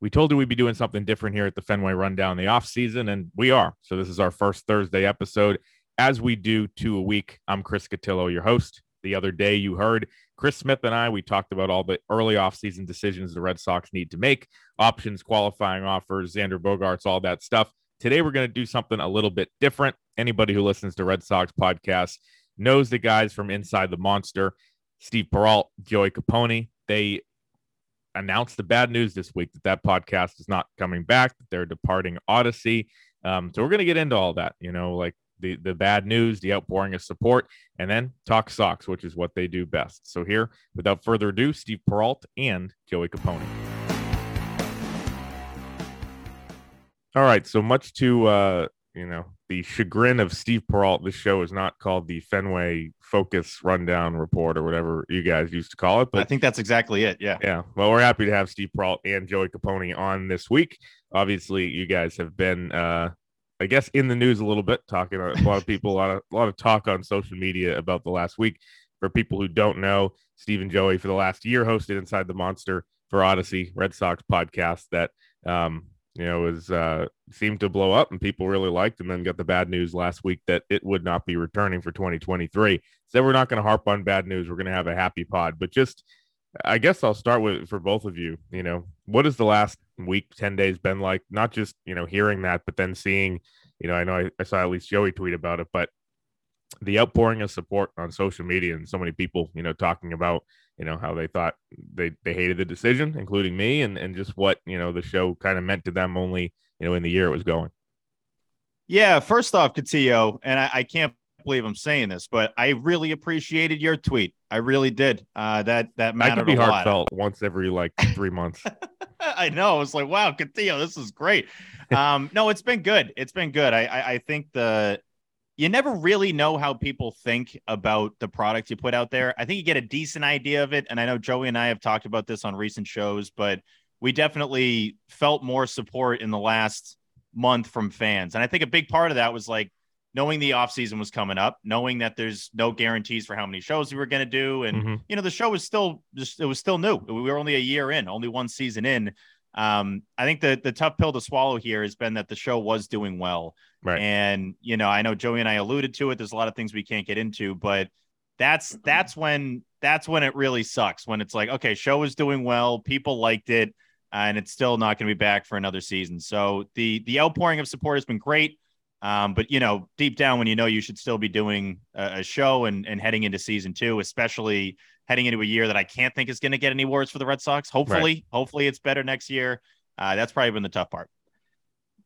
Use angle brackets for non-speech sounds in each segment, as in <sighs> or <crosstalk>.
We told you we'd be doing something different here at the Fenway Rundown the off season, and we are. So this is our first Thursday episode. As we do two a week, I'm Chris Cotillo, your host. The other day, you heard Chris Smith and I. We talked about all the early offseason decisions the Red Sox need to make, options, qualifying offers, Xander Bogaerts, all that stuff. Today, we're going to do something a little bit different. Anybody who listens to Red Sox podcasts knows the guys from Inside the Monster, Steve Perrault, Joey Copponi. They announced the bad news this week that that podcast is not coming back, that they're departing Audacy. Um, so we're going to get into all that, you know, like the, the bad news, the outpouring of support, and then talk socks, which is what they do best. So here, without further ado, Steve Perrault and Joey Copponi. All right, so much to uh, you know the chagrin of Steve Perrault, this show is not called the Fenway Focus Rundown Report or whatever you guys used to call it. But I think that's exactly it. Yeah. Yeah. Well, we're happy to have Steve Perrault and Joey Copponi on this week. Obviously, you guys have been, uh, I guess, in the news a little bit, talking a lot of <laughs> people, a lot of a lot of talk on social media about the last week. For people who don't know, Steve and Joey for the last year hosted Inside the Monster for Audacy Red Sox podcast that um, you know, was uh, seemed to blow up and people really liked him. And then got the bad news last week that it would not be returning for 2023. So we're not going to harp on bad news. We're going to have a happy pod. But just, I guess I'll start with for both of you. You know, what has the last week, 10 days been like? Not just, you know, hearing that, but then seeing, you know, I know I, I saw at least Joey tweet about it, but the outpouring of support on social media and so many people, you know, talking about, you know, how they thought they, they hated the decision, including me, and, and just what, you know, the show kind of meant to them only, you know, in the year it was going. Yeah. First off, Cotillo, and I, I can't believe I'm saying this, but I really appreciated your tweet. I really did. Uh, that that mattered I could be heartfelt once every like three months. <laughs> I know. It's like, wow, Cotillo, this is great. Um, no, it's been good. It's been good. I, I I think the you never really know how people think about the product you put out there. I think you get a decent idea of it. And I know Joey and I have talked about this on recent shows, but we definitely felt more support in the last month from fans. And I think a big part of that was like knowing the offseason was coming up, knowing that there's no guarantees for how many shows we were going to do. And, mm-hmm. you know, the show was still just, it was still new. We were only a year in, only one season in. Um, I think the the tough pill to swallow here has been that the show was doing well. Right. And you know, I know Joey and I alluded to it. There's a lot of things we can't get into, but that's that's when that's when it really sucks. When it's like, okay, show is doing well, people liked it, and it's still not going to be back for another season. So the the outpouring of support has been great. Um, but you know, deep down, when you know you should still be doing a, a show and and heading into season two, especially heading into a year that I can't think is going to get any awards for the Red Sox. Hopefully, right. hopefully it's better next year. Uh, that's probably been the tough part.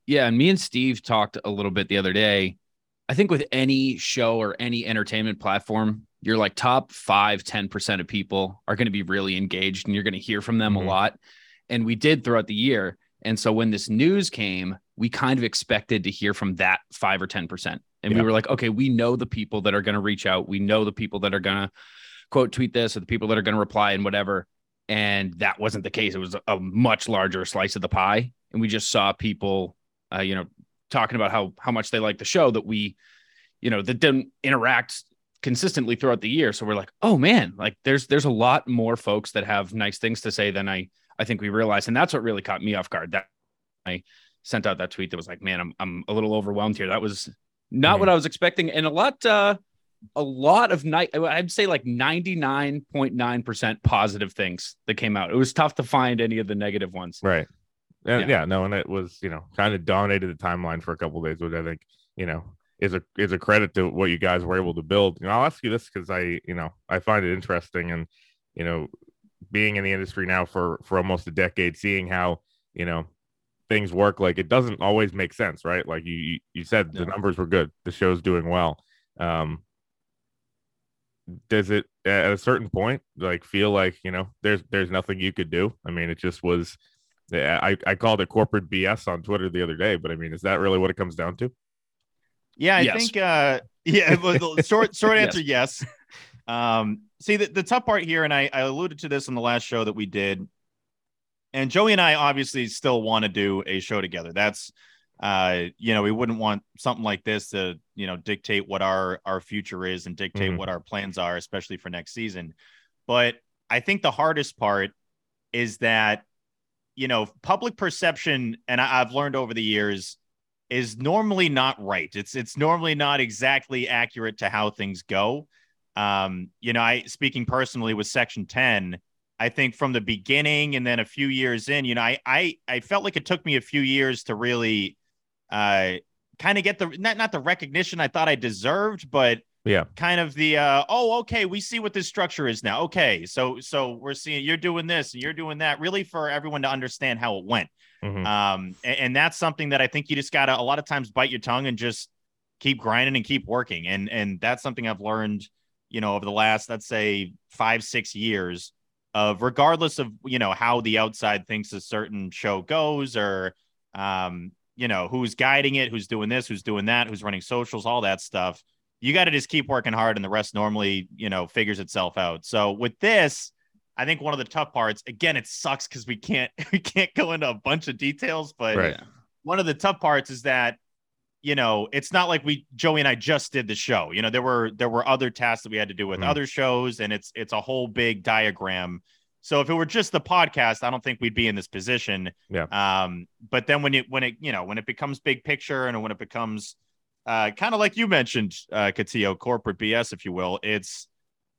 Yeah, and me and Steve talked a little bit the other day. I think with any show or any entertainment platform, you're like top five, 10% of people are going to be really engaged and you're going to hear from them mm-hmm. a lot. And we did throughout the year. And so when this news came, we kind of expected to hear from that five or 10%. And yeah. we were like, okay, we know the people that are going to reach out. We know the people that are going to quote tweet this or the people that are going to reply and whatever. And that wasn't the case. It was a much larger slice of the pie. And we just saw people, uh, you know, talking about how how much they like the show that we, you know, that didn't interact consistently throughout the year. So we're like, oh man, like there's there's a lot more folks that have nice things to say than I I think we realized, and that's what really caught me off guard. That I sent out that tweet that was like, man, I'm I'm a little overwhelmed here. That was not mm-hmm. what I was expecting, and a lot uh a lot of night i'd say like 99.9% positive things that came out. It was tough to find any of the negative ones. Right. And, yeah. yeah no and it was you know kind of dominated the timeline for a couple days which i think you know is a is a credit to what you guys were able to build. You know i'll ask you this because i you know i find it interesting and you know being in the industry now for for almost a decade seeing how you know things work like it doesn't always make sense right? Like you you said the numbers were good. The show's doing well. Um does it at a certain point like feel like you know there's there's nothing you could do i mean it just was I, I called it corporate BS on Twitter the other day, but I mean, is that really what it comes down to? Yeah, I Yes. think uh yeah, <laughs> well, the short short answer yes. Um see the, the tough part here, and I, I alluded to this on the last show that we did. And Joey and I obviously still want to do a show together. That's uh, you know, we wouldn't want something like this to, you know, dictate what our our future is and dictate Mhm. what our plans are, especially for next season. But I think the hardest part is that, you know, public perception, and I, I've learned over the years, is normally not right. It's it's normally not exactly accurate to how things go. Um, you know, I speaking personally with Section 10, I think from the beginning and then a few years in, you know, I I I felt like it took me a few years to really uh kind of get the not not the recognition I thought I deserved, but Yeah. kind of the uh oh okay we see what this structure is now okay so so we're seeing you're doing this and you're doing that really for everyone to understand how it went Mhm. um and, and that's something that i think you just gotta a lot of times bite your tongue and just keep grinding and keep working and and that's something i've learned you know over the last let's say five six years of regardless of you know how the outside thinks a certain show goes or um you know who's guiding it who's doing this who's doing that who's running socials all that stuff you got to just keep working hard and the rest normally you know figures itself out so with this i think one of the tough parts again it sucks because we can't <laughs> we can't go into a bunch of details but Right. one of the tough parts is that you know it's not like we joey and i just did the show you know there were there were other tasks that we had to do with Mhm. other shows and it's it's a whole big diagram so if it were just the podcast i don't think we'd be in this position Yeah. um but then when it when it you know when it becomes big picture and when it becomes uh kind of like you mentioned uh Cotillo, corporate bs if you will it's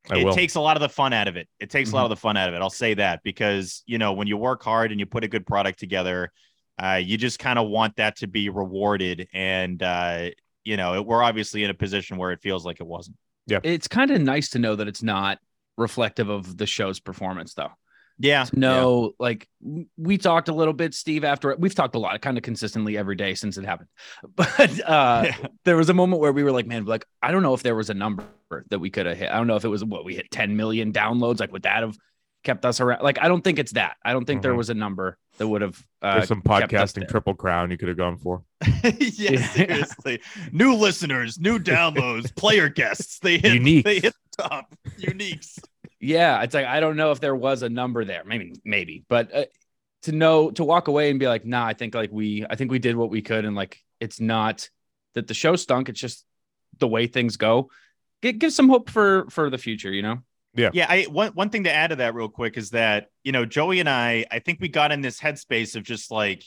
I it will. takes a lot of the fun out of it. It takes a Mm-hmm. lot of the fun out of it. I'll say that because you know when you work hard and you put a good product together, uh, you just kind of want that to be rewarded. And uh, you know it, we're obviously in a position where it feels like it wasn't. Yeah, It's kind of nice to know that it's not reflective of the show's performance, though. Yeah. No, know, like, we talked a little bit, Steve, after we've talked a lot, kind of consistently every day since it happened. <laughs> But uh, Yeah. there was a moment where we were like, man, like, I don't know if there was a number that we could have hit. I don't know if it was what we hit 10 million downloads. Like, would that have kept us around? Like, I don't think it's that. I don't think there Mhm. was a number that would have. Uh, There's some podcasting triple crown you could have gone for. <laughs> yeah, <laughs> Yeah. seriously. New listeners, new downloads, player guests. They hit Uniques. they hit top. Uniques. Yeah, it's like I don't know if there was a number there. Maybe, maybe, but uh, to know to walk away and be like, nah, I think like we, I think we did what we could, and like it's not that the show stunk. It's just the way things go. Give, give some hope for for the future. You know. Yeah, Yeah. I one one thing to add to that real quick is that you know Joey and I, I think we got in this headspace of just like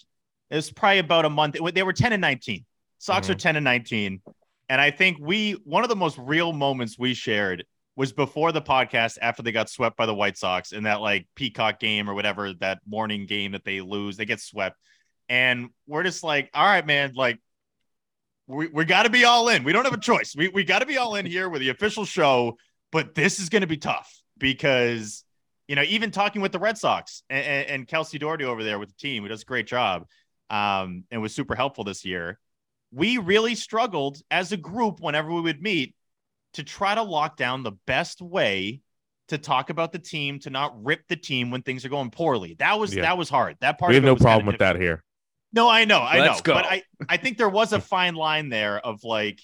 it was probably about a month. They were ten and nineteen. Sox are ten and nineteen, and I think we one of the most real moments we shared was before the podcast after they got swept by the White Sox in that like Peacock game or whatever that morning game that they lose, they get swept, and we're just like, all right, man, like. We, we got to be all in. We don't have a choice. We, we got to be all in here with the official show but this is going to be tough because you know even talking with the Red Sox and, and, Kelsey Doherty over there with the team who does a great job um, and was super helpful this year. We really struggled as a group whenever we would meet to try to lock down the best way to talk about the team to not rip the team when things are going poorly. That was Yeah. that was hard. That part We have it no problem with difficult. that here. No, I know, I Let's know. go. But I, I think there was a <laughs> fine line there of like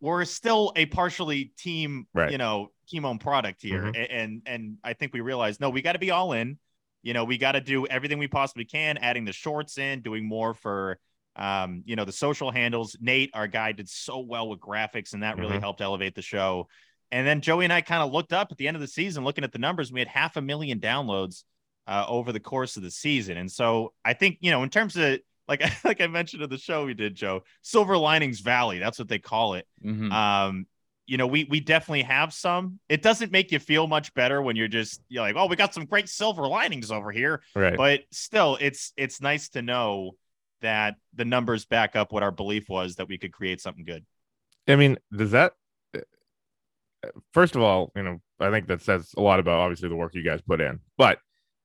we're still a partially team, Right. you know, team owned product here. Mhm. And and I think we realized no, we got to be all in. You know, we got to do everything we possibly can, adding the shorts in, doing more for um, you know, the social handles. Nate, our guy, did so well with graphics, and that really Mhm. helped elevate the show. And then Joey and I kind of looked up at the end of the season, looking at the numbers. We had half a million downloads uh, over the course of the season. And so I think, you know, in terms of like <laughs> like I mentioned in the show we did, Joe, Silver Linings Valley, that's what they call it. Mhm. Um, you know, we we definitely have some. It doesn't make you feel much better when you're just you're like, oh, we got some great silver linings over here. Right. But still, it's it's nice to know that the numbers back up what our belief was that we could create something good. I mean, does that first of all, you know, I think that says a lot about obviously the work you guys put in. But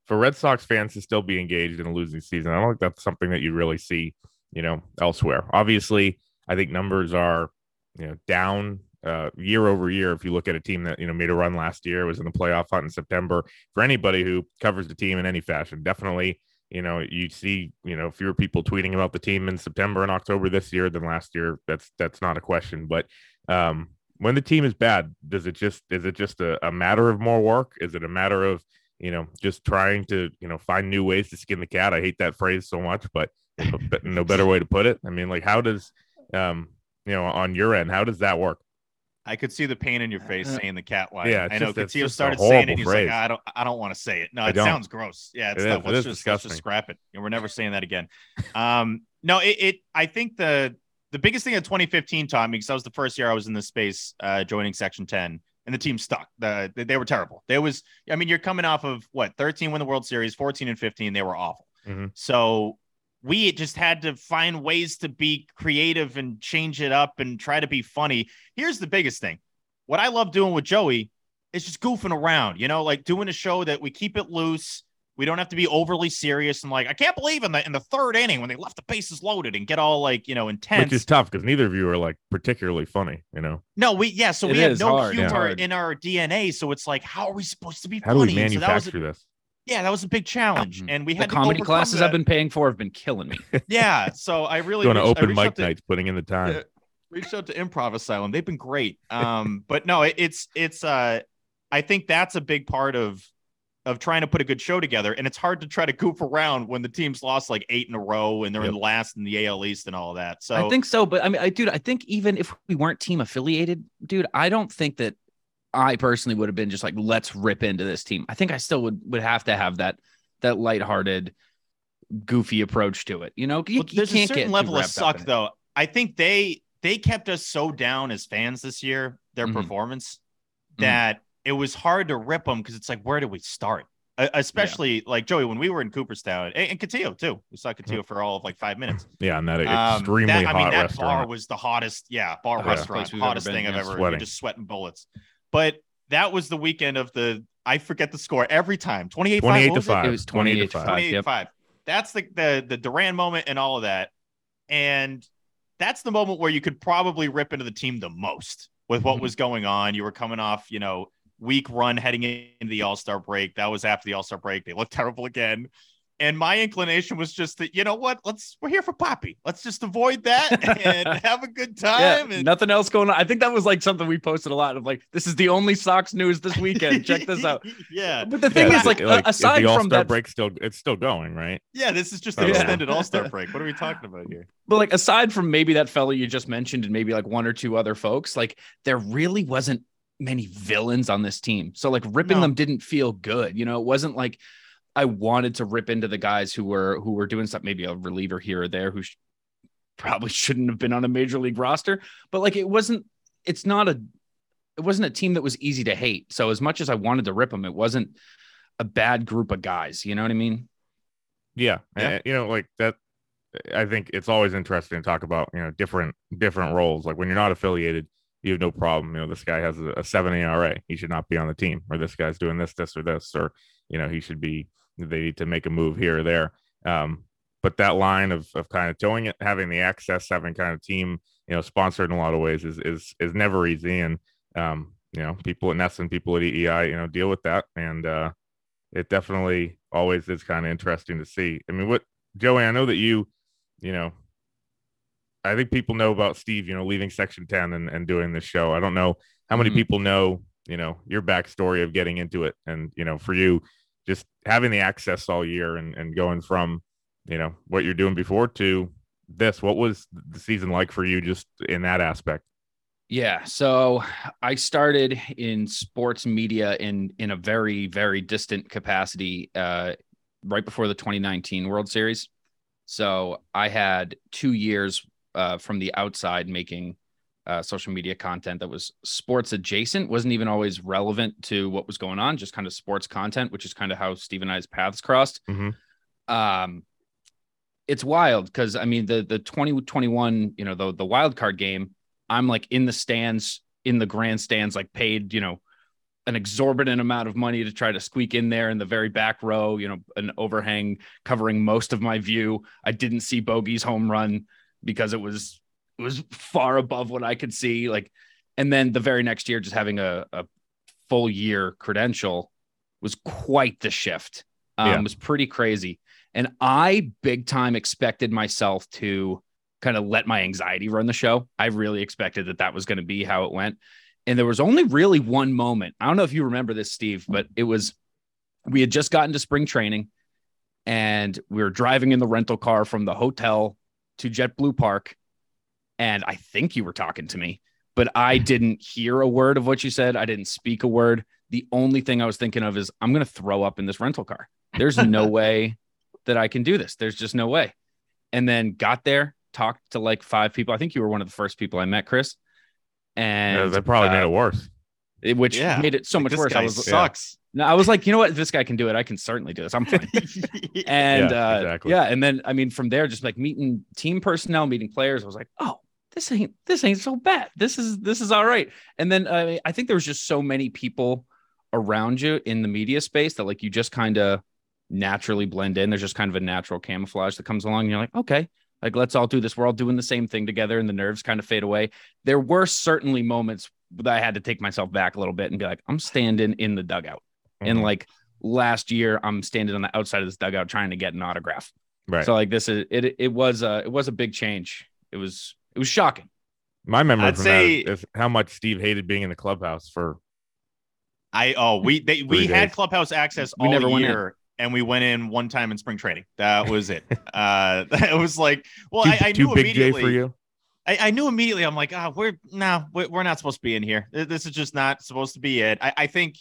for Red Sox fans to still be engaged in a losing season, I don't think that's something that you really see, you know, elsewhere. Obviously, I think numbers are, you know, down uh, year over year. If you look at a team that you know made a run last year, was in the playoff hunt in September. For anybody who covers the team in any fashion, definitely you know, you see, you know, fewer people tweeting about the team in September and October this year than last year. That's that's not a question. But um, when the team is bad, does it just is it just a, a matter of more work? Is it a matter of you know just trying to you know find new ways to skin the cat? I hate that phrase so much, but no better way to put it. I mean, like, how does um, you know on your end, how does that work? I could see the pain in your face saying the cat line. Yeah, I know. just- it's Katia just a started saying it. He's phrase. like, I don't, I don't want to say it. No, I it don't. sounds gross. Yeah, it's It not. is. Let's just, let's just scrap it. And we're never saying that again. Um, no, it, it. I think the the biggest thing of 2015 taught me because that was the first year I was in this space, uh, joining Section 10, and the team stuck. The, they, they were terrible. There was, I mean, you're coming off of what 13 win the World Series, 14 and 15. They were awful. Mhm. So we just had to find ways to be creative and change it up and try to be funny. Here's the biggest thing. What I love doing with Joey is just goofing around, you know, like doing a show that we keep it loose. We don't have to be overly serious and like, I can't believe in the in the third inning when they left the bases loaded and get all like, you know, intense. Which is tough because neither of you are like particularly funny. You know, no, we yeah, so It we have no hard, yeah. humor Hard. in our DNA. So it's like, how are we supposed to be how do funny? we And so that was a- manufacture this? Yeah, that was a big challenge. Mhm. And we The had to comedy classes that. I've been paying for have been killing me. <laughs> yeah. So I really <laughs> Going to open reached out mic to- nights, putting in the time. Yeah. reached out to improv asylum they've been great um <laughs> but no it, it's it's uh i think that's a big part of of trying to put a good show together and it's hard to try to goof around when the team's lost like eight in a row and they're in Yep. last in the al east and all that so I think so, but I mean, I dude, I think even if we weren't team affiliated, dude, I don't think that I personally would have been just like, let's rip into this team. I think I still would would have to have that that lighthearted, goofy approach to it. You know, you, Well, you there's a can't certain get level of suck though i think they they kept us so down as fans this year their Mhm. performance Mhm. that it was hard to rip them because it's like where do we start Uh, especially like joey when we were in cooperstown and, and Cotillo too we saw Cotillo for all of like five minutes Yeah, and that Um, extremely that, hot I mean, that restaurant. bar was the hottest, yeah, bar The restaurant, place we've hottest been, thing I've yeah. ever. Sweating. You're just sweating bullets. But that was the weekend of the. I forget the score every time. 28 28 to was it? 5. It was 28 to 5. 28 Yep. 5. That's the, the the Duran moment and all of that. And that's the moment where you could probably rip into the team the most with what Mhm. was going on. You were coming off, you know, week run heading into the All Star break. That was after the All Star break. They looked <laughs> terrible again. And my inclination was just that, you know what? Let's we're here for Papi. Let's just avoid that <laughs> and have a good Yeah, time. and nothing else going on. I think that was like something we posted a lot of like, this is the only Sox news this weekend. Check this out. <laughs> yeah. But the thing Yeah, is, like, is aside the from All-Star that, break, still it's still going, right? Yeah, this is just Yeah. extended All Star <laughs> break. What are we talking about here? but like aside from maybe that fellow you just mentioned and maybe like one or two other folks, like there really wasn't many villains on this team. So like ripping No. them didn't feel good. You know, it wasn't like I wanted to rip into the guys who were who were doing stuff, maybe a reliever here or there who sh- probably <laughs> shouldn't have been on a major league roster. But like it wasn't, it's not a it wasn't a team that was easy to hate. So as much as I wanted to rip them, it wasn't a bad group of guys. You know what I mean? Yeah, Yeah. Uh, you know, like that. I think it's always interesting to talk about you know different different roles. Like when you're not affiliated, you have no problem. You know, this guy has a, a seven ERA, he should not be on the team, or this guy's doing this, this, or this, or you know, he should be. They need to make a move here or there. Um, but that line of of kind of towing it, having the access, having kind of team, you know, sponsored in a lot of ways is is is never easy. And um, you know, people at NESN and people at WEEI, you know, deal with that, and uh, it definitely always is kind of interesting to see. I mean, what Joey, I know that you, you know, I think people know about Steve, you know, leaving Section 10 and, and doing this show. I don't know how many Mhm. people know, you know, your backstory of getting into it. And, you know, for you, just having the access all year and, and going from, you know, what you're doing before to this, what was the season like for you just in that aspect? Yeah. So I started in sports media in in a very very distant capacity uh, right before the 2019 World Series. So I had two years uh, from the outside making uh, social media content that was sports adjacent, wasn't even always relevant to what was going on, just kind of sports content, which is kind of how Steve and I's paths crossed. Mhm. Um, it's wild because I mean the the 2021, you know, the the wild card game. I'm like in the stands, in the grandstands, like paid, you know, an exorbitant amount of money to try to squeak in there in the very back row, you know, an overhang covering most of my view. I didn't see Bogey's home run because it was was far above what I could see. Like, and then the very next year, just having a, a full year credential was quite the shift. Um, Yeah. It was pretty crazy. And I big time expected myself to kind of let my anxiety run the show. I really expected that that was going to be how it went. And there was only really one moment. I don't know if you remember this, Steve, but it was we had just gotten to spring training and we were driving in the rental car from the hotel to JetBlue Park. And I think you were talking to me, but I didn't hear a word of what you said. I didn't speak a word. The only thing I was thinking of is I'm going to throw up in this rental car. There's no <laughs> way that I can do this. There's just no way. And then got there, talked to like five people. I think you were one of the first people I met, Chris. And Yeah, that probably uh, made it worse. it- which Yeah. made it so Like, much this worse. guy I was sucks. no, I was like, you know what? If this guy can do it, I can certainly do this. I'm fine. <laughs> And Yeah, uh, exactly. yeah, and then I mean, from there, just like meeting team personnel, meeting players, I was like, oh, this ain't this ain't so bad. This is this is all right. And then uh, I think there was just so many people around you in the media space that like you just kind of naturally blend in. There's just kind of a natural camouflage that comes along. And you're like, okay, like let's all do this. We're all doing the same thing together, and the nerves kind of fade away. There were certainly moments that I had to take myself back a little bit and be like, I'm standing in the dugout. And Mhm. like last year, I'm standing on the outside of this dugout trying to get an autograph. right. So like this is it. It was a it was a big change. It was it was shocking. My memory I'd from say- that is, is how much Steve hated being in the clubhouse for I oh we they, <laughs> we Three had clubhouse access We all never went year, and we went in one time in spring training. That was it. <laughs> uh, <laughs> it was like well, too, I, I too knew big J immediately. for you. I, I knew immediately. I'm like, ah, we're no, we're, we're not supposed to be in here. This is just not supposed to be it. I, I think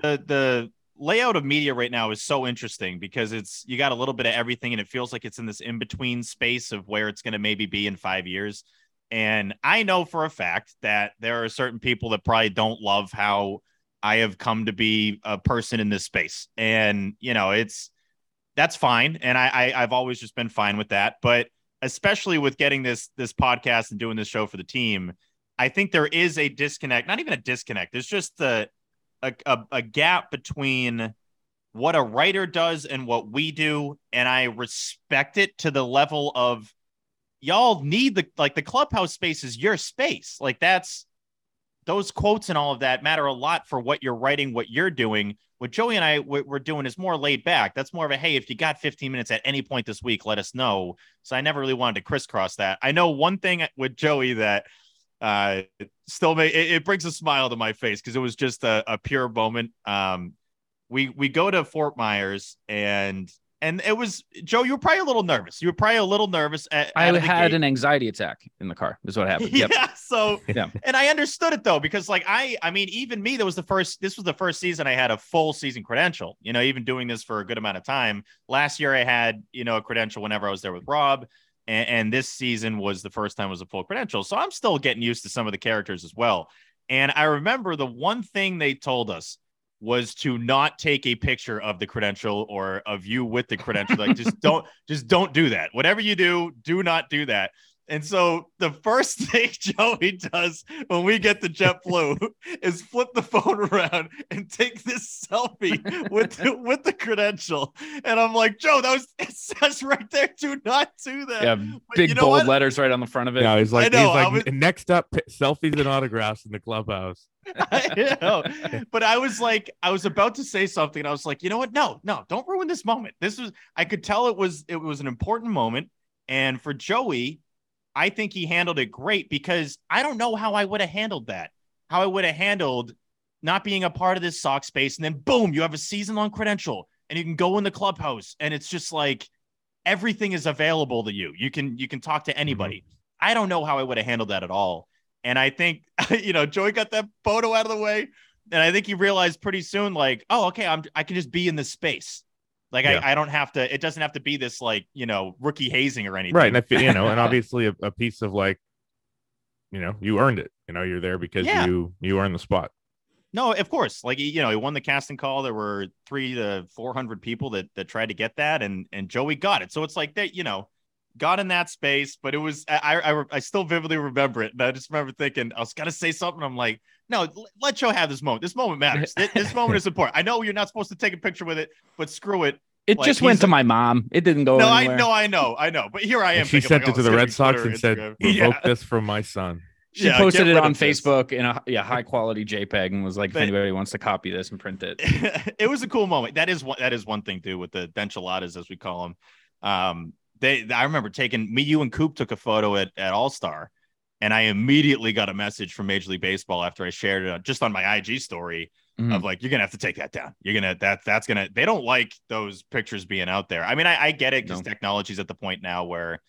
the the layout of media right now is so interesting because it's you got a little bit of everything, and it feels like it's in this in between space of where it's going to maybe be in five years. And I know for a fact that there are certain people that probably don't love how I have come to be a person in this space, and you know, it's that's fine, and I, I I've always just been fine with that, but especially with getting this this podcast and doing this show for the team, I think there is a disconnect. Not even a disconnect. There's just a a, a, a gap between what a writer does and what we do, and I respect it to the level of y'all need the like the clubhouse space is your space. Like that's those quotes and all of that matter a lot for what you're writing, what you're doing. What Joey and I what we're doing is more laid back. That's more of a hey, if you got 15 minutes at any point this week, let us know. So I never really wanted to crisscross that. I know one thing with Joey that uh still make it, it brings a smile to my face because it was just a, a pure moment. Um we we go to Fort Myers and and it was Joe, you were probably a little nervous. You were probably a little nervous at, I out of the had gate. an anxiety attack in the car. Is what happened. Yep. <laughs> Yeah. So <laughs> Yeah. and I understood it though, because like I I mean, even me, that was the first this was the first season I had a full season credential, you know, even doing this for a good amount of time. Last year I had, you know, a credential whenever I was there with Rob. And, and this season was the first time it was a full credential. So I'm still getting used to some of the characters as well. And I remember the one thing they told us was to not take a picture of the credential or of you with the credential. Like just <laughs> don't just don't do that. Whatever you do, do not do that. And so the first <laughs> thing Joey does when we get to JetBlue <laughs> is flip the phone around and take this selfie with the, <laughs> with the credential. And I'm like, Joe, that was it says right there, do not do that. Yeah, But big you know bold what? letters right on the front of it. Yeah, he's like, know, he's like, was- next up, selfies and autographs in the clubhouse. I know. But I was like, I was about to say something, and I was like, you know what? No, no, don't ruin this moment. This was, I could tell it was, it was an important moment, and for Joey, I think he handled it great because I don't know how I would have handled that. How I would have handled not being a part of this sock space, and then boom, you have a season long credential, and you can go in the clubhouse, and it's just like everything is available to you. You can you can talk to anybody. Mm-hmm. I don't know how I would have handled that at all. And I think, <laughs> you know, Joey got that photo out of the way. And I think he realized pretty soon, like, oh, okay, I'm I can just be in this space. Like Yeah. I, I don't have to, it doesn't have to be this like, you know, rookie hazing or anything. Right. And I feel, you know, and <laughs> obviously a, a piece of like, you know, you earned it. You know, you're there because Yeah. you you earned the spot. No, of course. Like you know, he won the casting call. There were three to four hundred people that that tried to get that, and and Joey got it. So it's like that, you know, got in that space. But it was I I, I still vividly remember it, and I just remember thinking I was gonna say something. I'm like, no, let Joe have this moment. This moment matters. this, this moment is important. I know you're not supposed to take a picture with it, but screw it. It Like, just went to a- my mom. It didn't go no, anywhere. I know, I know, I know. But here I am. And she sent like, it to oh, the Red Sox be and said, Twitter, "Revoke Instagram. this from my son." She Yeah, posted it on of this. Facebook in a yeah high quality JPEG and was like, But- if anybody wants to copy this and print it. <laughs> it was a cool moment. That is one. That is one thing too with the denchiladas, as we call them. Um, they. I remember taking me, you, and Coop took a photo at at All Star, and I immediately got a message from Major League Baseball after I shared it just on my IG story Mhm. of like, you're gonna have to take that down. You're gonna that that's gonna. They don't like those pictures being out there. I mean, I, I get it because No. technology's at the point now where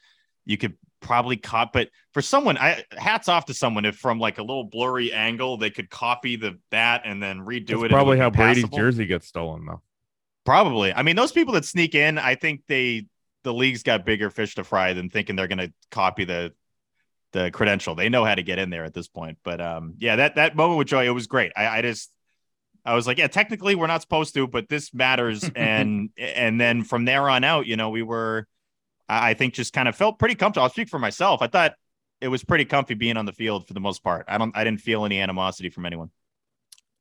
you could probably cop but for someone i hats off to someone if from like a little blurry angle they could copy the that and then redo That's it probably how be Brady's jersey gets stolen, though. Probably. I mean, those people that sneak in, I think they the league's got bigger fish to fry than thinking they're going to copy the the credential. They know how to get in there at this point. But um, yeah, that that moment with Joy, it was great. I, I just I was like, yeah, technically we're not supposed to, but this matters. <laughs> and and then from there on out, you know, we were, I I think, just kind of felt pretty comfortable. I'll speak for myself. I thought it was pretty comfy being on the field for the most part. I don't, I didn't feel any animosity from anyone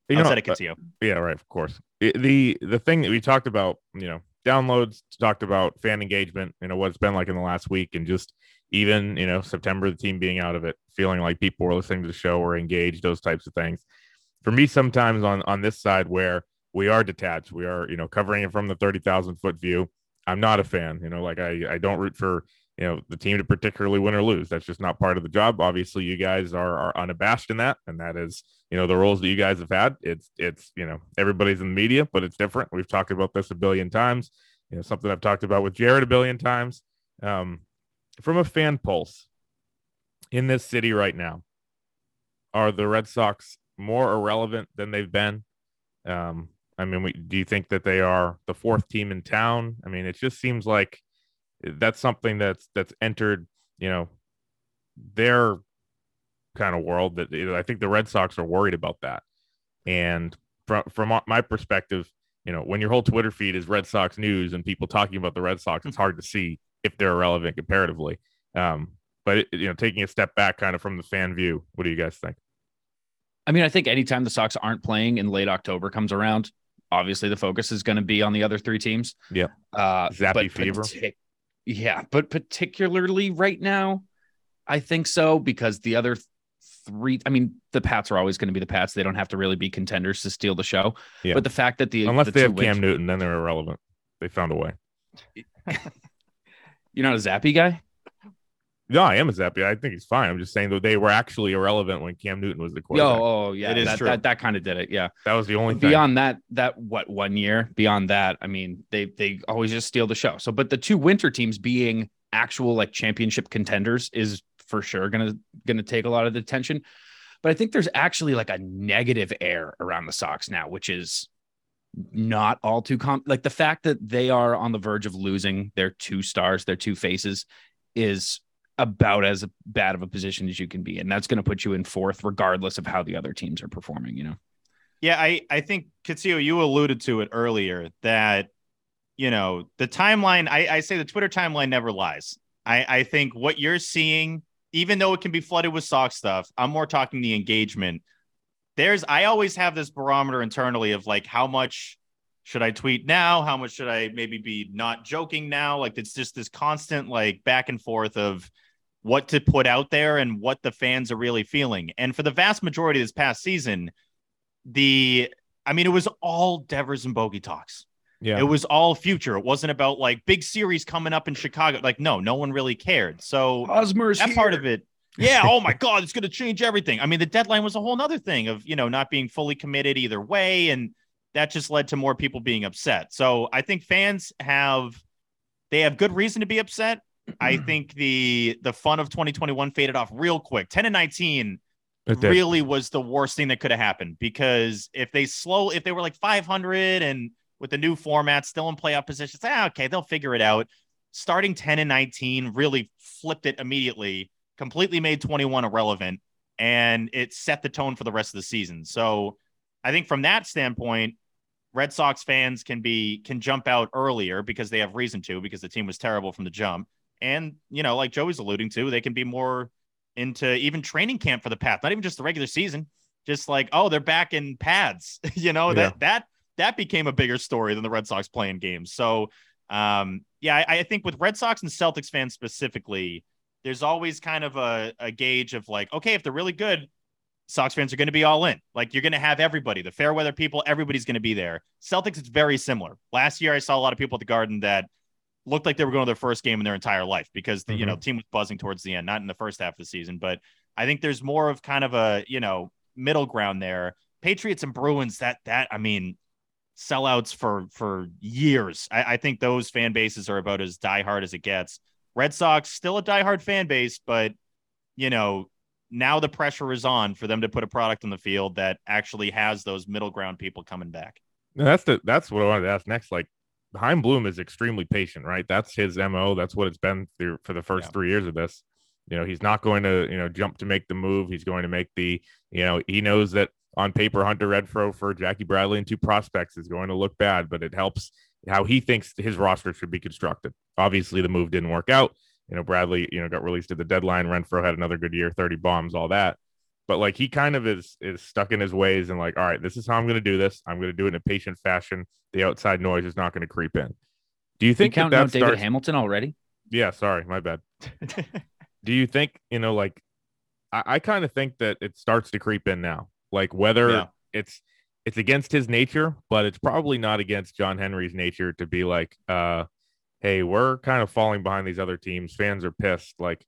You know, outside of uh, Yeah, right. Of course. It- the the thing that we talked about, you know, downloads, talked about fan engagement, you know, what it's been like in the last week, and just even, you know, September, the team being out of it, feeling like people were listening to the show or engaged, those types of things. For me, sometimes on on this side where we are detached, we are, you know, covering it from the thirty thousand foot view. I'm not a fan, you know, like I I don't root for you know the team to particularly win or lose. That's just not part of the job. Obviously, you guys are are unabashed in that, and that is you know the roles that you guys have had. It's it's you know everybody's in the media but it's different. We've talked about this a billion times. You know something i've talked about with jared a billion times. Um, from a fan pulse in this city right now are the red sox more irrelevant than they've been? Um, i mean we, do you think that they are the fourth team in town? I mean it just seems like that's something that's that's entered you know their kind of world that I think the Red Sox are worried about that. And from from my perspective, you know, when your whole Twitter feed is Red Sox news and people talking about the Red Sox, it's hard to see if they're relevant comparatively. Um, but it, you know, taking a step back, kind of from the fan view, what do you guys think? I mean, I think anytime the Sox aren't playing and late October comes around, obviously the focus is going to be on the other three teams. Yeah. Uh, Zappe fever. partic- yeah, but particularly right now, I think so because the other three, I mean, the Pats are always going to be the Pats. They don't have to really be contenders to steal the show. Yeah. But the fact that the Unless the they have wins- Cam Newton, then they're irrelevant. They found a way. <laughs> you're not a Zappe guy. No, I am a Zappe. I think he's fine. I'm just saying that they were actually irrelevant when Cam Newton was the Yo, quarterback. oh yeah, It is that, true. that that kind of did it. Yeah. that was the only thing. beyond that that what one year beyond that i mean they they always just steal the show so but the two winter teams being actual like championship contenders is for sure gonna gonna take a lot of the attention but i think there's actually like a negative air around the sox now which is not all too com like the fact that they are on the verge of losing their two stars their two faces is about as bad of a position as you can be and that's going to put you in fourth regardless of how the other teams are performing you know Yeah, I I think Cotillo, you alluded to it earlier that you know the timeline. I, I say the Twitter timeline never lies. I I think what you're seeing, even though it can be flooded with sock stuff, I'm more talking the engagement. There's I always have this barometer internally of like how much should I tweet now? How much should I maybe be not joking now? Like it's just this constant like back and forth of what to put out there and what the fans are really feeling. And for the vast majority of this past season, the I mean, it was all Devers and Bogey talks. yeah. It was all future. It wasn't about like big series coming up in Chicago. Like, no, no one really cared. So Hosmer's that part of it, yeah. Oh my <laughs> God, it's going to change everything. I mean, the deadline was a whole nother thing of you know not being fully committed either way, and that just led to more people being upset. So I think fans have they have good reason to be upset. I <clears throat> think the the fun of 2021 faded off real quick. 10 and 19 really was the worst thing that could have happened because if they slow, if they were like 500 and with the new format still in playoff positions, ah, okay, they'll figure it out. Starting 10 and 19 really flipped it immediately, completely made 21 irrelevant, and it set the tone for the rest of the season. So I think from that standpoint, Red Sox fans can be can jump out earlier because they have reason to because the team was terrible from the jump. And you know, like Joey's alluding to, they can be more into even training camp for the path, not even just the regular season, just like, oh, they're back in pads. <laughs> you know, Yeah. that that that became a bigger story than the Red Sox playing games. So um, yeah, I, I think with Red Sox and Celtics fans specifically, there's always kind of a, a gauge of like, okay, if they're really good, Sox fans are going to be all in. Like you're going to have everybody, the fair weather people, everybody's going to be there. Celtics, it's very similar. Last year, I saw a lot of people at the Garden that looked like they were going to their first game in their entire life because the mm-hmm. you know team was buzzing towards the end, not in the first half of the season. But I think there's more of kind of a you know middle ground there. Patriots and Bruins, that that I mean, sellouts for for years. I, I think those fan bases are about as diehard as it gets. Red Sox still a diehard fan base, but you know now the pressure is on for them to put a product on the field that actually has those middle ground people coming back. that's the that's what I wanted to ask next. Like Chaim Bloom is extremely patient, right? That's his mo. That's what it's been through for the first yeah. three years of this. You know, he's not going to you know jump to make the move. He's going to make the you know he knows that on paper Hunter Renfroe for Jackie Bradley and two prospects is going to look bad, but it helps how he thinks his roster should be constructed. Obviously, the move didn't work out you know, Bradley, you know, got released at the deadline. Renfroe had another good year, 30 bombs, all that. But like he kind of is is stuck in his ways and like, all right, this is how I'm going to do this. I'm going to do it in a patient fashion. The outside noise is not going to creep in. Do you think you count that, that David Hamilton already? Yeah, sorry, my bad. <laughs> do you think you know, like, I, I kind of think that it starts to creep in now. Like whether yeah. it's it's against his nature, but it's probably not against John Henry's nature to be like, uh, hey, we're kind of falling behind these other teams. Fans are pissed. Like,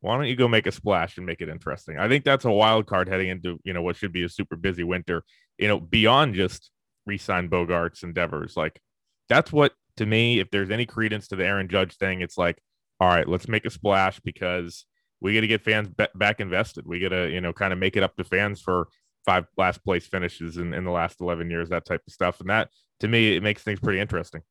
why don't you go make a splash and make it interesting? I think that's a wild card heading into you know what should be a super busy winter. You know, beyond just re-sign Bogaerts endeavors. Like, that's what to me. If there's any credence to the Aaron Judge thing, it's like, all right, let's make a splash because we got to get fans b- back invested. We got to you know kind of make it up to fans for five last place finishes in, in the last 11 years, that type of stuff. And that to me, it makes things pretty interesting.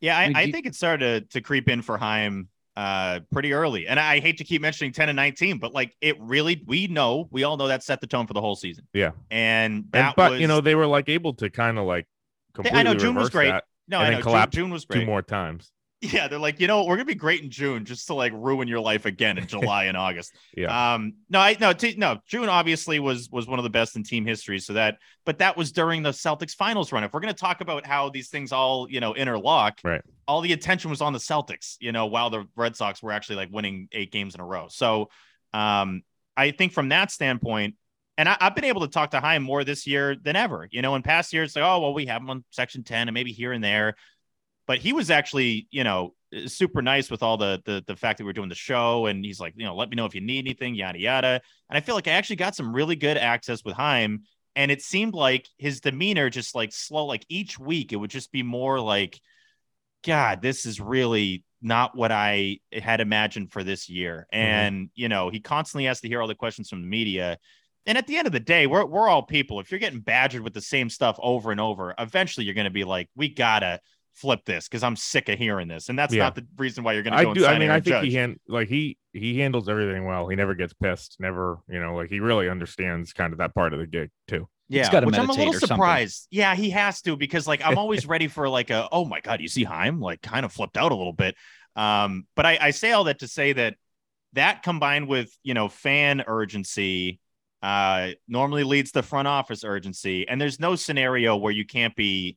Yeah, I, I, think it started to, to creep in for Chaim uh pretty early. And I hate to keep mentioning 10 and 19, but like it really we know, we all know that set the tone for the whole season. Yeah. And that and, but was, you know, they were like able to kind of like completely I know June was great. No, I know June, June was great. Two more times. Yeah, they're like, you know, we're gonna be great in June just to like ruin your life again in <laughs> July and August. Yeah. Um. No, I no t- no. June obviously was was one of the best in team history. So that, but that was during the Celtics finals run. If we're gonna talk about how these things all you know interlock, right? All the attention was on the Celtics. You know, while the Red Sox were actually like winning eight games in a row. So, um, I think from that standpoint, and I, have been able to talk to Chaim more this year than ever. You know, in past years, like, oh well, we have him on Section Ten and maybe here and there but he was actually, you know, super nice with all the, the the fact that we are doing the show, and he's like, you know, let me know if you need anything, yada yada. And I feel like I actually got some really good access with Chaim, and it seemed like his demeanor just like slow, like each week it would just be more like, God, this is really not what I had imagined for this year. Mm-hmm. And you know, he constantly has to hear all the questions from the media. And at the end of the day, we're we're all people. If you're getting badgered with the same stuff over and over, eventually you're going to be like, we gotta flip this because I'm sick of hearing this, and that's yeah. not the reason why you're going to. I do. I mean, I think judge. he hand like he he handles everything well. He never gets pissed. Never, you know, like he really understands kind of that part of the gig too. Yeah, which I'm a little surprised. Something. Yeah, he has to because like I'm always ready for like a oh my god, you see Chaim like kind of flipped out a little bit. Um, but I, I say all that to say that that combined with you know fan urgency uh normally leads to front office urgency, and there's no scenario where you can't be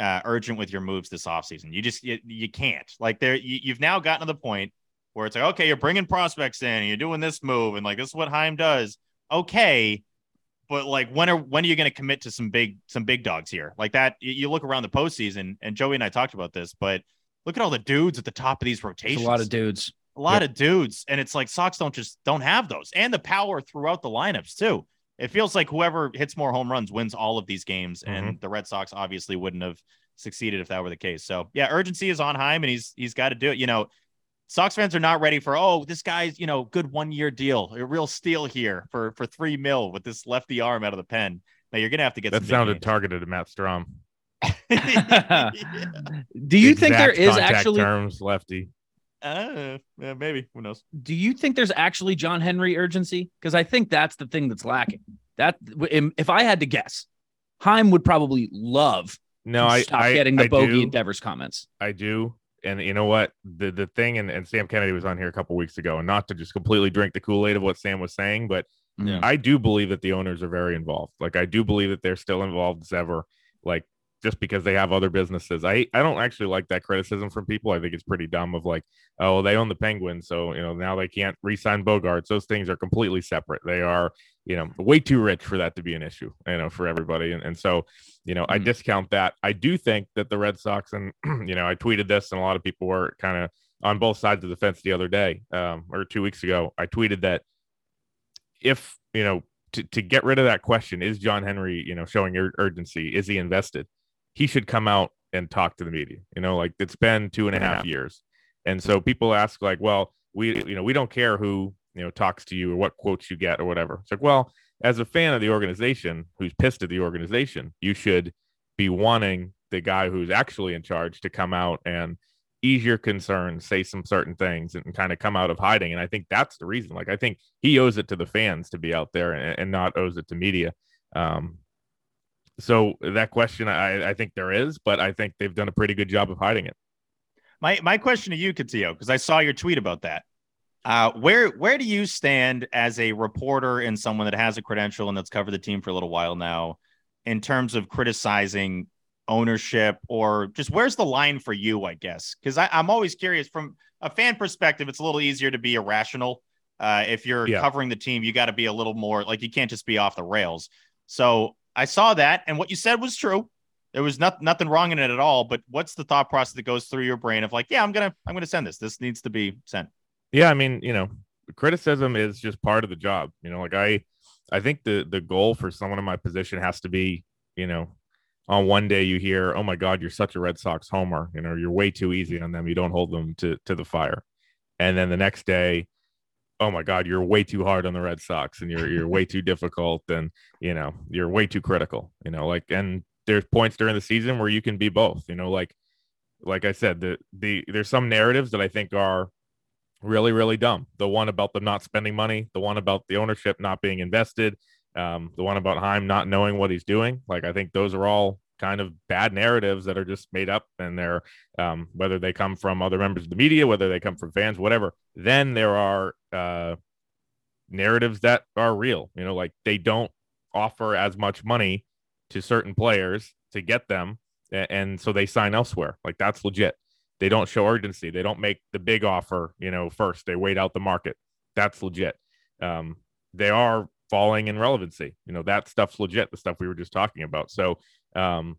uh, urgent with your moves this offseason. You just you, you can't. Like there you, you've now gotten to the point where it's like, okay, you're bringing prospects in, and you're doing this move, and like this is what Chaim does. Okay, but like when are when are you going to commit to some big some big dogs here like that? You, look around the postseason, and Joey and I talked about this, but look at all the dudes at the top of these rotations. It's a lot of dudes. A lot yep. of dudes, and it's like Sox don't just don't have those, and the power throughout the lineups too it feels like whoever hits more home runs wins all of these games, mm-hmm. and the Red Sox obviously wouldn't have succeeded if that were the case. So yeah, urgency is on Chaim, and he's he's got to do it. You know, Sox fans are not ready for oh this guy's you know good one year deal, a real steal here for for three mil with this lefty arm out of the pen. Now you're gonna have to get that sounded targeted to Matt Strahm. <laughs> <laughs> Do you think there is actually terms lefty? Uh, yeah, maybe. Who knows? Do you think there's actually John Henry urgency? Because I think that's the thing that's lacking. That if I had to guess, Chaim would probably love. No, I stop I, getting the I bogey do. endeavors comments. I do, and you know what? The the thing, and, and Sam Kennedy was on here a couple weeks ago, and not to just completely drink the Kool Aid of what Sam was saying, but yeah. I do believe that the owners are very involved. Like I do believe that they're still involved as ever. Like just because they have other businesses. I I don't actually like that criticism from people. I think it's pretty dumb of like, oh, they own the Penguins, so you know now they can't re-sign Bogaerts. Those things are completely separate. They are, you know, way too rich for that to be an issue, you know, for everybody. And, and so, you know, mm-hmm. I discount that. I do think that the Red Sox and <clears throat> you know, I tweeted this and a lot of people were kind of on both sides of the fence the other day, um, or two weeks ago. I tweeted that if you know to, to get rid of that question is John Henry, you know, showing ur- urgency? Is he invested? He should come out and talk to the media. You know, like it's been two and a half years. And so people ask, like, well, we, you know, we don't care who, you know, talks to you or what quotes you get or whatever. It's like, well, as a fan of the organization who's pissed at the organization, you should be wanting the guy who's actually in charge to come out and ease your concerns, say some certain things, and kind of come out of hiding. And I think that's the reason. Like, I think he owes it to the fans to be out there and, and not owes it to media. Um, so that question, I, I think there is, but I think they've done a pretty good job of hiding it. My my question to you, Cotillo, because I saw your tweet about that. Uh, where where do you stand as a reporter and someone that has a credential and that's covered the team for a little while now, in terms of criticizing ownership or just where's the line for you, I guess? Because I'm always curious from a fan perspective, it's a little easier to be irrational. Uh, if you're yeah. covering the team, you got to be a little more like you can't just be off the rails. So I saw that, and what you said was true. There was not, nothing wrong in it at all. But what's the thought process that goes through your brain of like, yeah, I'm gonna I'm gonna send this. This needs to be sent. Yeah, I mean, you know, criticism is just part of the job. You know, like I I think the the goal for someone in my position has to be, you know, on one day you hear, "Oh my God, you're such a Red Sox homer," you know, you're way too easy on them. You don't hold them to to the fire, and then the next day, "Oh my God, you're way too hard on the Red Sox, and you're you're way too difficult, and you know, you're way too critical." You know, like, and there's points during the season where you can be both. You know, like like I said, the the there's some narratives that I think are really really dumb. The one about them not spending money, the one about the ownership not being invested um, the one about Chaim not knowing what he's doing, like I think those are all kind of bad narratives that are just made up, and they're um, whether they come from other members of the media, whether they come from fans, whatever. Then there are uh, narratives that are real. You know, like they don't offer as much money to certain players to get them, and so they sign elsewhere. Like that's legit. They don't show urgency. They don't make the big offer, you know, first. They wait out the market. That's legit. Um, they are falling in relevancy. You know, that stuff's legit, the stuff we were just talking about. So um,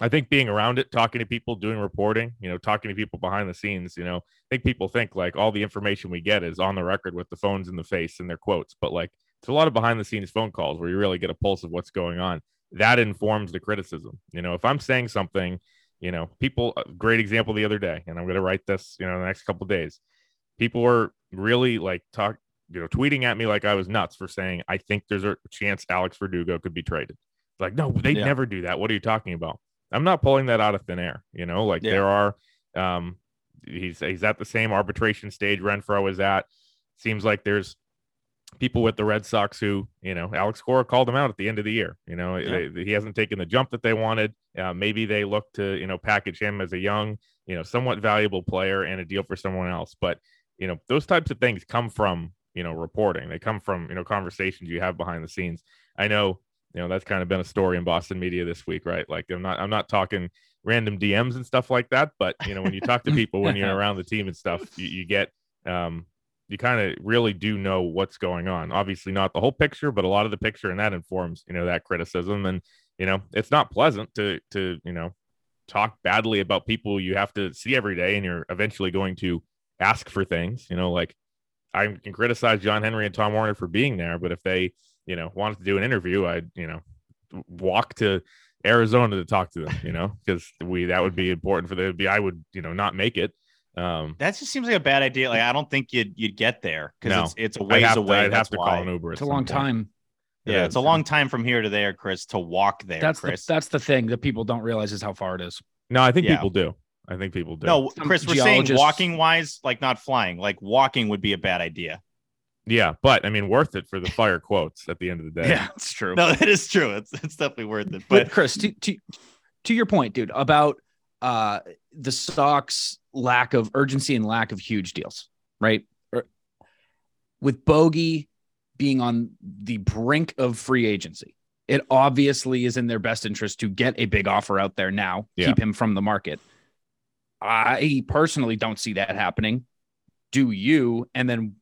I think being around it, talking to people, doing reporting, you know, talking to people behind the scenes, you know, I think people think like all the information we get is on the record with the phones in the face and their quotes, but like it's a lot of behind the scenes phone calls where you really get a pulse of what's going on. That informs the criticism. You know, if I'm saying something, you know, people, great example the other day, and I'm going to write this, you know, the next couple days. People were really like talk you know, tweeting at me like I was nuts for saying I think there's a chance Alex Verdugo could be traded. Like, no, they yeah. never do that. What are you talking about? I'm not pulling that out of thin air. You know, like yeah. there are, um, he's he's at the same arbitration stage Renfroe is at. Seems like there's people with the Red Sox who, you know, Alex Cora called him out at the end of the year. You know, yeah. they, he hasn't taken the jump that they wanted. Uh, maybe they look to, you know, package him as a young, you know, somewhat valuable player and a deal for someone else. But, you know, those types of things come from you know reporting they come from you know conversations you have behind the scenes i know you know that's kind of been a story in boston media this week right? Like i'm not i'm not talking random dms and stuff like that but you know when you talk to people when you're <laughs> around the team and stuff you, you get um you kind of really do know what's going on. Obviously not the whole picture but a lot of the picture and that informs you know that criticism. And you know it's not pleasant to to you know talk badly about people you have to see every day and you're eventually going to ask for things. You know like I can criticize John Henry and Tom Werner for being there, but if they, you know, wanted to do an interview, I'd, you know, walk to Arizona to talk to them, you know, because we that would be important for the Be I would, you know, not make it. Um, that just seems like a bad idea. Like I don't think you'd you'd get there because no, it's it's a ways I'd away. I'd have to why. call an Uber. It's a long point. time. Yeah, it's a long time from here to there, Chris, to walk there. That's Chris. The, that's the thing that people don't realize is how far it is. No, I think yeah. people do. I think people do. No, Chris, we're saying walking wise, like not flying. Like walking would be a bad idea. Yeah, but I mean, worth it for the fire quotes at the end of the day. Yeah, it's true. No, it is true. It's it's definitely worth it. But, but Chris, to, to to your point, dude, about uh the Sox lack of urgency and lack of huge deals, right? Er, with Bogey being on the brink of free agency, It obviously is in their best interest to get a big offer out there now, Yeah. keep him from the market. I personally don't see that happening. Do you? And then,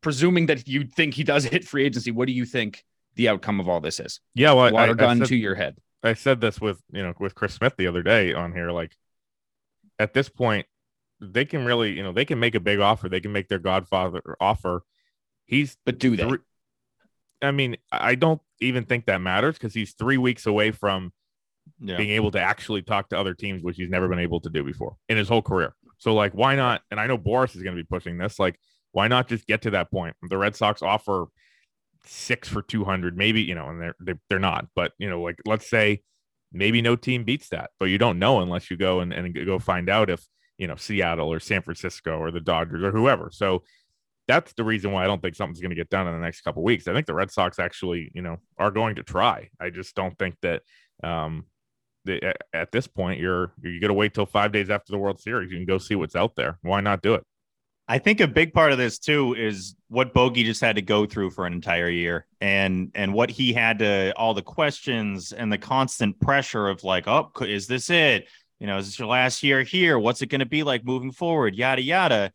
presuming that you think he does <laughs> hit free agency, what do you think the outcome of all this is? Yeah, well, I- Water I, gun I said, to your head. I said this with you know with Chris Smith the other day on here. Like at this point, they can really you know they can make a big offer. They can make their Godfather offer. He's But do that. three- I mean, I don't even think that matters because he's three weeks away from Yeah. being able to actually talk to other teams, which he's never been able to do before in his whole career. So, like, why not? And I know Boras is going to be pushing this. Like, why not just get to that point? The Red Sox offer six for 200, maybe, you know, and they're, they're, they're not, but, you know, like, let's say maybe no team beats that, but you don't know unless you go and, and go find out if, you know, Seattle or San Francisco or the Dodgers or whoever. So, that's the reason why I don't think something's going to get done in the next couple weeks. I think the Red Sox actually, you know, are going to try. I just don't think that um, the, at, at this point you're you're going to wait till five days after the World Series. You can go see what's out there. Why not do it? I think a big part of this too is what Bogey just had to go through for an entire year, and and what he had to all the questions and the constant pressure of like, oh, is this it? You know, is this your last year here? What's it going to be like moving forward? Yada yada.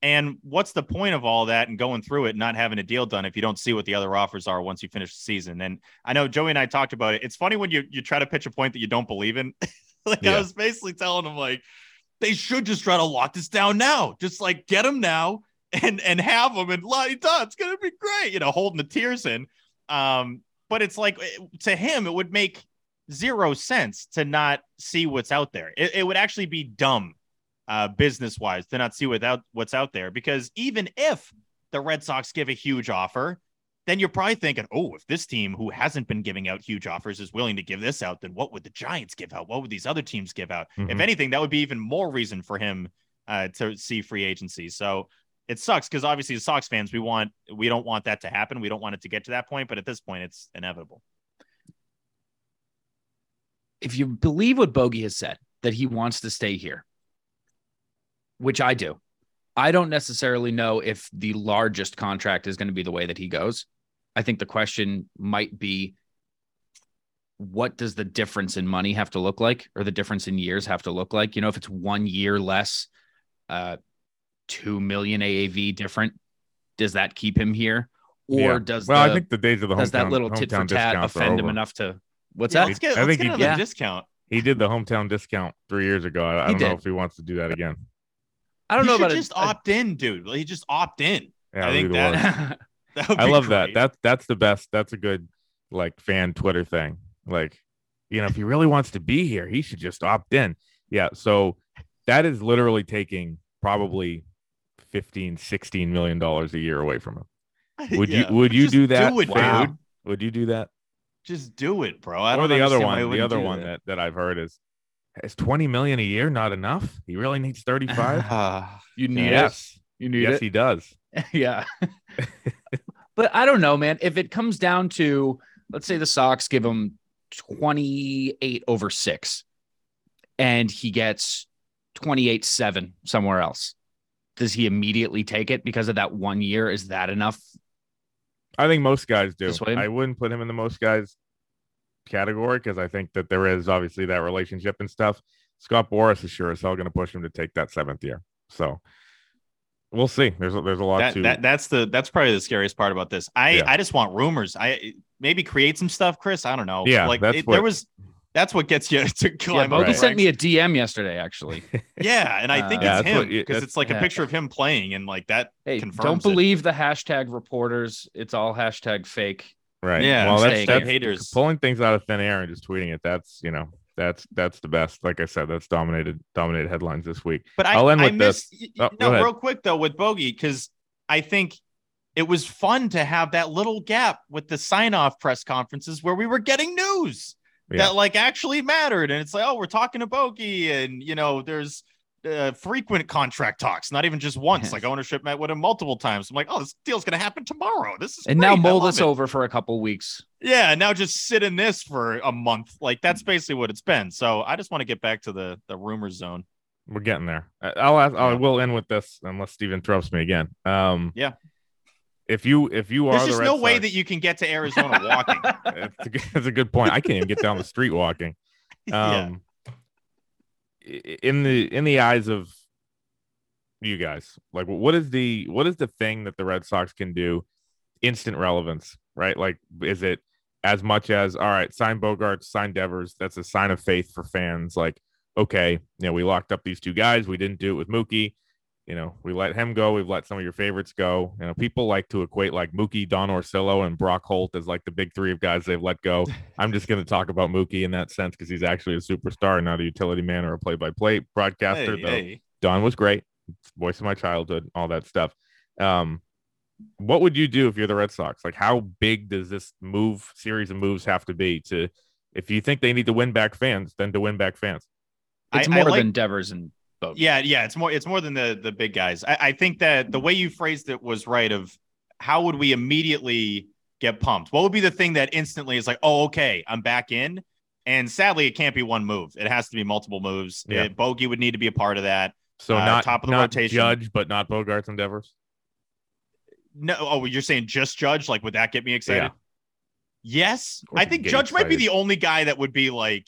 And what's the point of all that and going through it, and not having a deal done if you don't see what the other offers are once you finish the season? And I know Joey and I talked about it. It's funny when you you try to pitch a point that you don't believe in. <laughs> like Yeah. I was basically telling him like they should just try to lock this down now. Just like get them now and and have them and di da. It's gonna be great. You know, holding the tears in. Um, but it's like eh, to him, it would make zero sense to not see what's out there. It, it would actually be dumb, uh, business wise, to not see without what's out there. Because even if the Red Sox give a huge offer, then you're probably thinking, oh, if this team who hasn't been giving out huge offers is willing to give this out, then what would the Giants give out? What would these other teams give out? If Mhm. anything, that would be even more reason for him uh, to see free agency. So it sucks because obviously, as Sox fans, we want we don't want that to happen. We don't want it to get to that point, but at this point, it's inevitable. if you believe what Bogey has said, that he wants to stay here, which I do, I don't necessarily know if the largest contract is going to be the way that he goes. I think the question might be what does the difference in money have to look like or the difference in years have to look like? You know, if it's one year less, uh, 2 million AAV different, does that keep him here? Or Yeah. does well, the, I think the days of the does that little tit for tat offend him enough to what's Yeah, that? let's get, I let's think get he- another yeah. discount. He did the hometown discount three years ago. I, I don't know if he wants to do that again. I don't He know should about just it. opt in, dude. He just opt in. Yeah, I think that- That would I love that. great. That's that's the best. That's a good like fan Twitter thing. Like, you know, if he really wants to be here, he should just opt in. Yeah. So that is literally taking probably 15, 16 million dollars a year away from him. <laughs> Would Yeah. you would you Just do that? Do it, Wow. dude. Would you do that? Just do it, bro. I or the other one, the other one that, that I've heard is is 20 million a year not enough? He really needs 35? Ah, <sighs> you need yes. it. You need Yes, it. he does. <laughs> yeah. <laughs> but I don't know, man. If it comes down to, let's say the Sox give him 28 over six and he gets 28 7 somewhere else, does he immediately take it because of that one year? Is that enough? I think most guys do. I wouldn't put him in the most guys category because I think that there is obviously that relationship and stuff. Scott Boras is sure as hell going to push him to take that seventh year. So we'll see. There's a, there's a lot that, to that that's the that's probably the scariest part about this. I Yeah. I just want rumors. I maybe create some stuff, Chris. I don't know. Yeah, like that's it- what- there was. That's what gets you <laughs> to Yeah, climb. Bogey up the sent me a. DM yesterday, actually. <laughs> yeah, and I think Uh, it's that's what him because that's- it's like yeah. a picture of him playing, and like that. Hey, Confirms don't it. believe the hashtag reporters. It's all hashtag fake. right. Yeah, Well, I'm that's, that's haters. pulling things out of thin air and just tweeting it. That's you know that's that's the best. Like I said, that's dominated dominated headlines this week. But I, I'll end I miss, this. Oh, no, real quick though with Bogey because I think it was fun to have that little gap with the sign off press conferences where we were getting news Yeah. that like actually mattered, and it's like, oh, we're talking to Bogey, and you know, there's uh, frequent contract talks, not even just once. like <laughs> ownership met with him multiple times. I'm like, oh, this deal's gonna happen tomorrow. This is And great. now I mull this it. over for a couple weeks. Yeah, now just sit in this for a month. Like that's basically what it's been. So I just want to get back to the the rumor zone. We're getting there. I- I'll ask. I Yeah. will end with this unless Steve interrupts me again. Um, Yeah. if you if you are There's the just Red no way Sox- that you can get to Arizona walking. <laughs> that's, a good, that's a good point. I can't even get down the street walking. <laughs> Yeah. Um, i- in the in the eyes of you guys, like what is the what is the thing that the Red Sox can do? Instant relevance, right? Like, is it as much as all right, sign Bogaerts, sign Devers? That's a sign of faith for fans. Like, okay, you know, we locked up these two guys. We didn't do it with Mookie. You know, we let him go. We've let some of your favorites go. You know, people like to equate like Mookie, Don Orsillo, and Brock Holt as like the big three of guys they've let go. <laughs> I'm just going to talk about Mookie in that sense because he's actually a superstar not a utility man or a play-by-play broadcaster. Hey, though hey. Don was great, voice of my childhood, all that stuff. Um, what would you do if you're the Red Sox? Like, how big does this move series of moves have to be to, if you think they need to win back fans, then to win back fans? It's I- I more like- than Devers and Bogey. Yeah, yeah, it's more it's more than the the big guys. I, I think that the way you phrased it was right. Of how would we immediately get pumped? What would be the thing that instantly is like, oh, okay, I'm back in? And sadly, it can't be one move. It has to be multiple moves. Yeah. It- Bogey would need to be a part of that. So Uh, not top of the not rotation. Judge, but not Bogaerts and Devers. No, oh, you're saying just Judge? Like, would that get me excited? Yeah. Yes, I think Judge might be the only guy that would be like,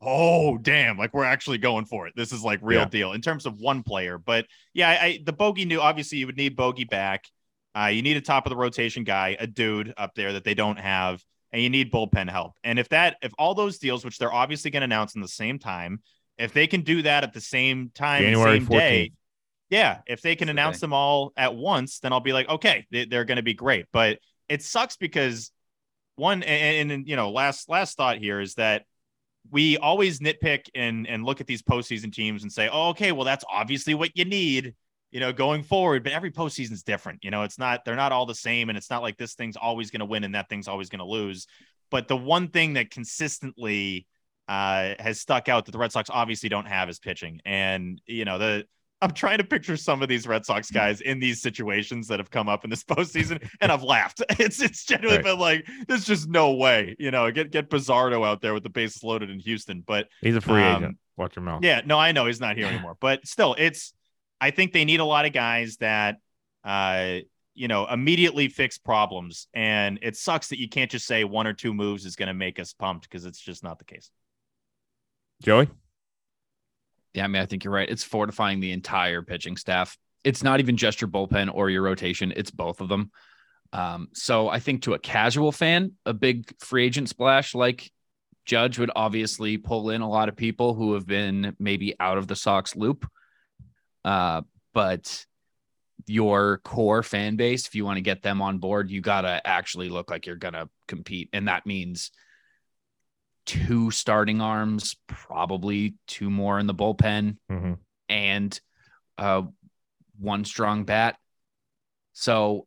oh damn, like we're actually going for it. This is like real Yeah. deal in terms of one player. But yeah, I, I the bogey knew obviously you would need bogey back. Uh, you need a top of the rotation guy, a dude up there that they don't have, and you need bullpen help. And if that, if all those deals, which they're obviously going to announce in the same time, if they can do that at the same time, January same day, 14th. yeah, if they can That's announce thing. them all at once, then I'll be like, okay, they, they're going to be great. But it sucks because one, and, and you know, last last thought here is that we always nitpick and and look at these postseason teams and say, oh, okay, well, that's obviously what you need, you know, going forward. But every postseason is different. You know, it's not they're not all the same, and it's not like this thing's always going to win and that thing's always going to lose. But the one thing that consistently uh, has stuck out that the Red Sox obviously don't have is pitching. And you know, the I'm trying to picture some of these Red Sox guys in these situations that have come up in this <laughs> postseason, and I've laughed. <laughs> It's it's genuinely Right. been like, there's just no way, you know, get get Bazardo out there with the bases loaded in Houston. But He's a free Um, agent. Watch your mouth. yeah, no, I know he's not here anymore, <laughs> but still, it's. I think they need a lot of guys that, uh, you know, immediately fix problems, and it sucks that you can't just say one or two moves is going to make us pumped because it's just not the case. Joey. Yeah, I mean, I think you're right. It's fortifying the entire pitching staff. It's not even just your bullpen or your rotation, it's both of them. Um, so I think to a casual fan, a big free agent splash like Judge would obviously pull in a lot of people who have been maybe out of the Sox loop. Uh, but your core fan base, if you want to get them on board, you got to actually look like you're going to compete. And that means two starting arms, probably two more in the bullpen, hmm and uh, one strong bat. So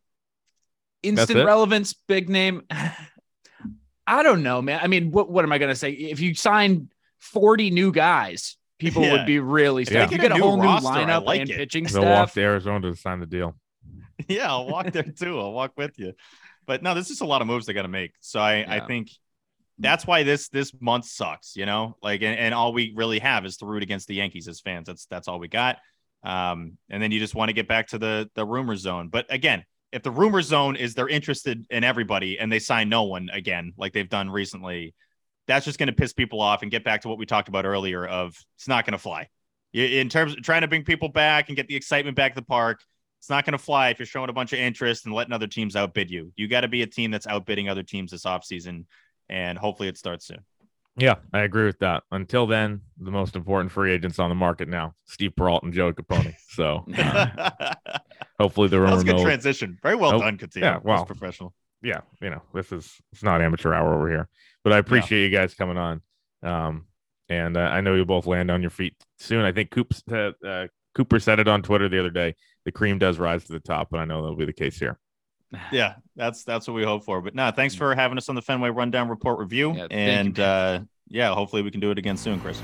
instant relevance, big name. <laughs> I don't know, man. I mean, what what am I gonna say? If you sign 40 new guys, people Yeah. would be really Yeah. stoked. You get a a whole new new lineup like and it. pitching They'll walk to Arizona to sign the deal. <laughs> yeah, I'll walk there too. I'll walk with you. But no, this is a lot of moves they got to make. So I, I think that's why this this month sucks. You know, like and, and all we really have is to root against the Yankees as fans. That's that's all we got. Um, and then you just want to get back to the the rumor zone. But again, if the rumor zone is they're interested in everybody and they sign no one again, like they've done recently, that's just going to piss people off and get back to what we talked about earlier of it's not going to fly. In terms of trying to bring people back and get the excitement back to the park, it's not going to fly if you're showing a bunch of interest and letting other teams outbid you. You got to be a team that's outbidding other teams this offseason, and hopefully it starts soon. Yeah, I agree with that. Until then, the most important free agents on the market now, Steve Perrault and Joe Copponi. So that <laughs> hopefully the rumor was a good transition. Very well Nope. done, Cotillo. Yeah, That wow. professional. yeah, you know, this is it's not amateur hour over here, but I appreciate you guys coming on. Um, and uh, I know you'll both land on your feet soon. I think uh, uh, Cooper said it on Twitter the other day. The cream does rise to the top, and I know that'll be the case here. <sighs> Yeah, that's that's what we hope for. But no, thanks for having us on the Fenway Rundown Report Review, Yeah, thank you, and uh, yeah, hopefully we can do it again soon, Chris.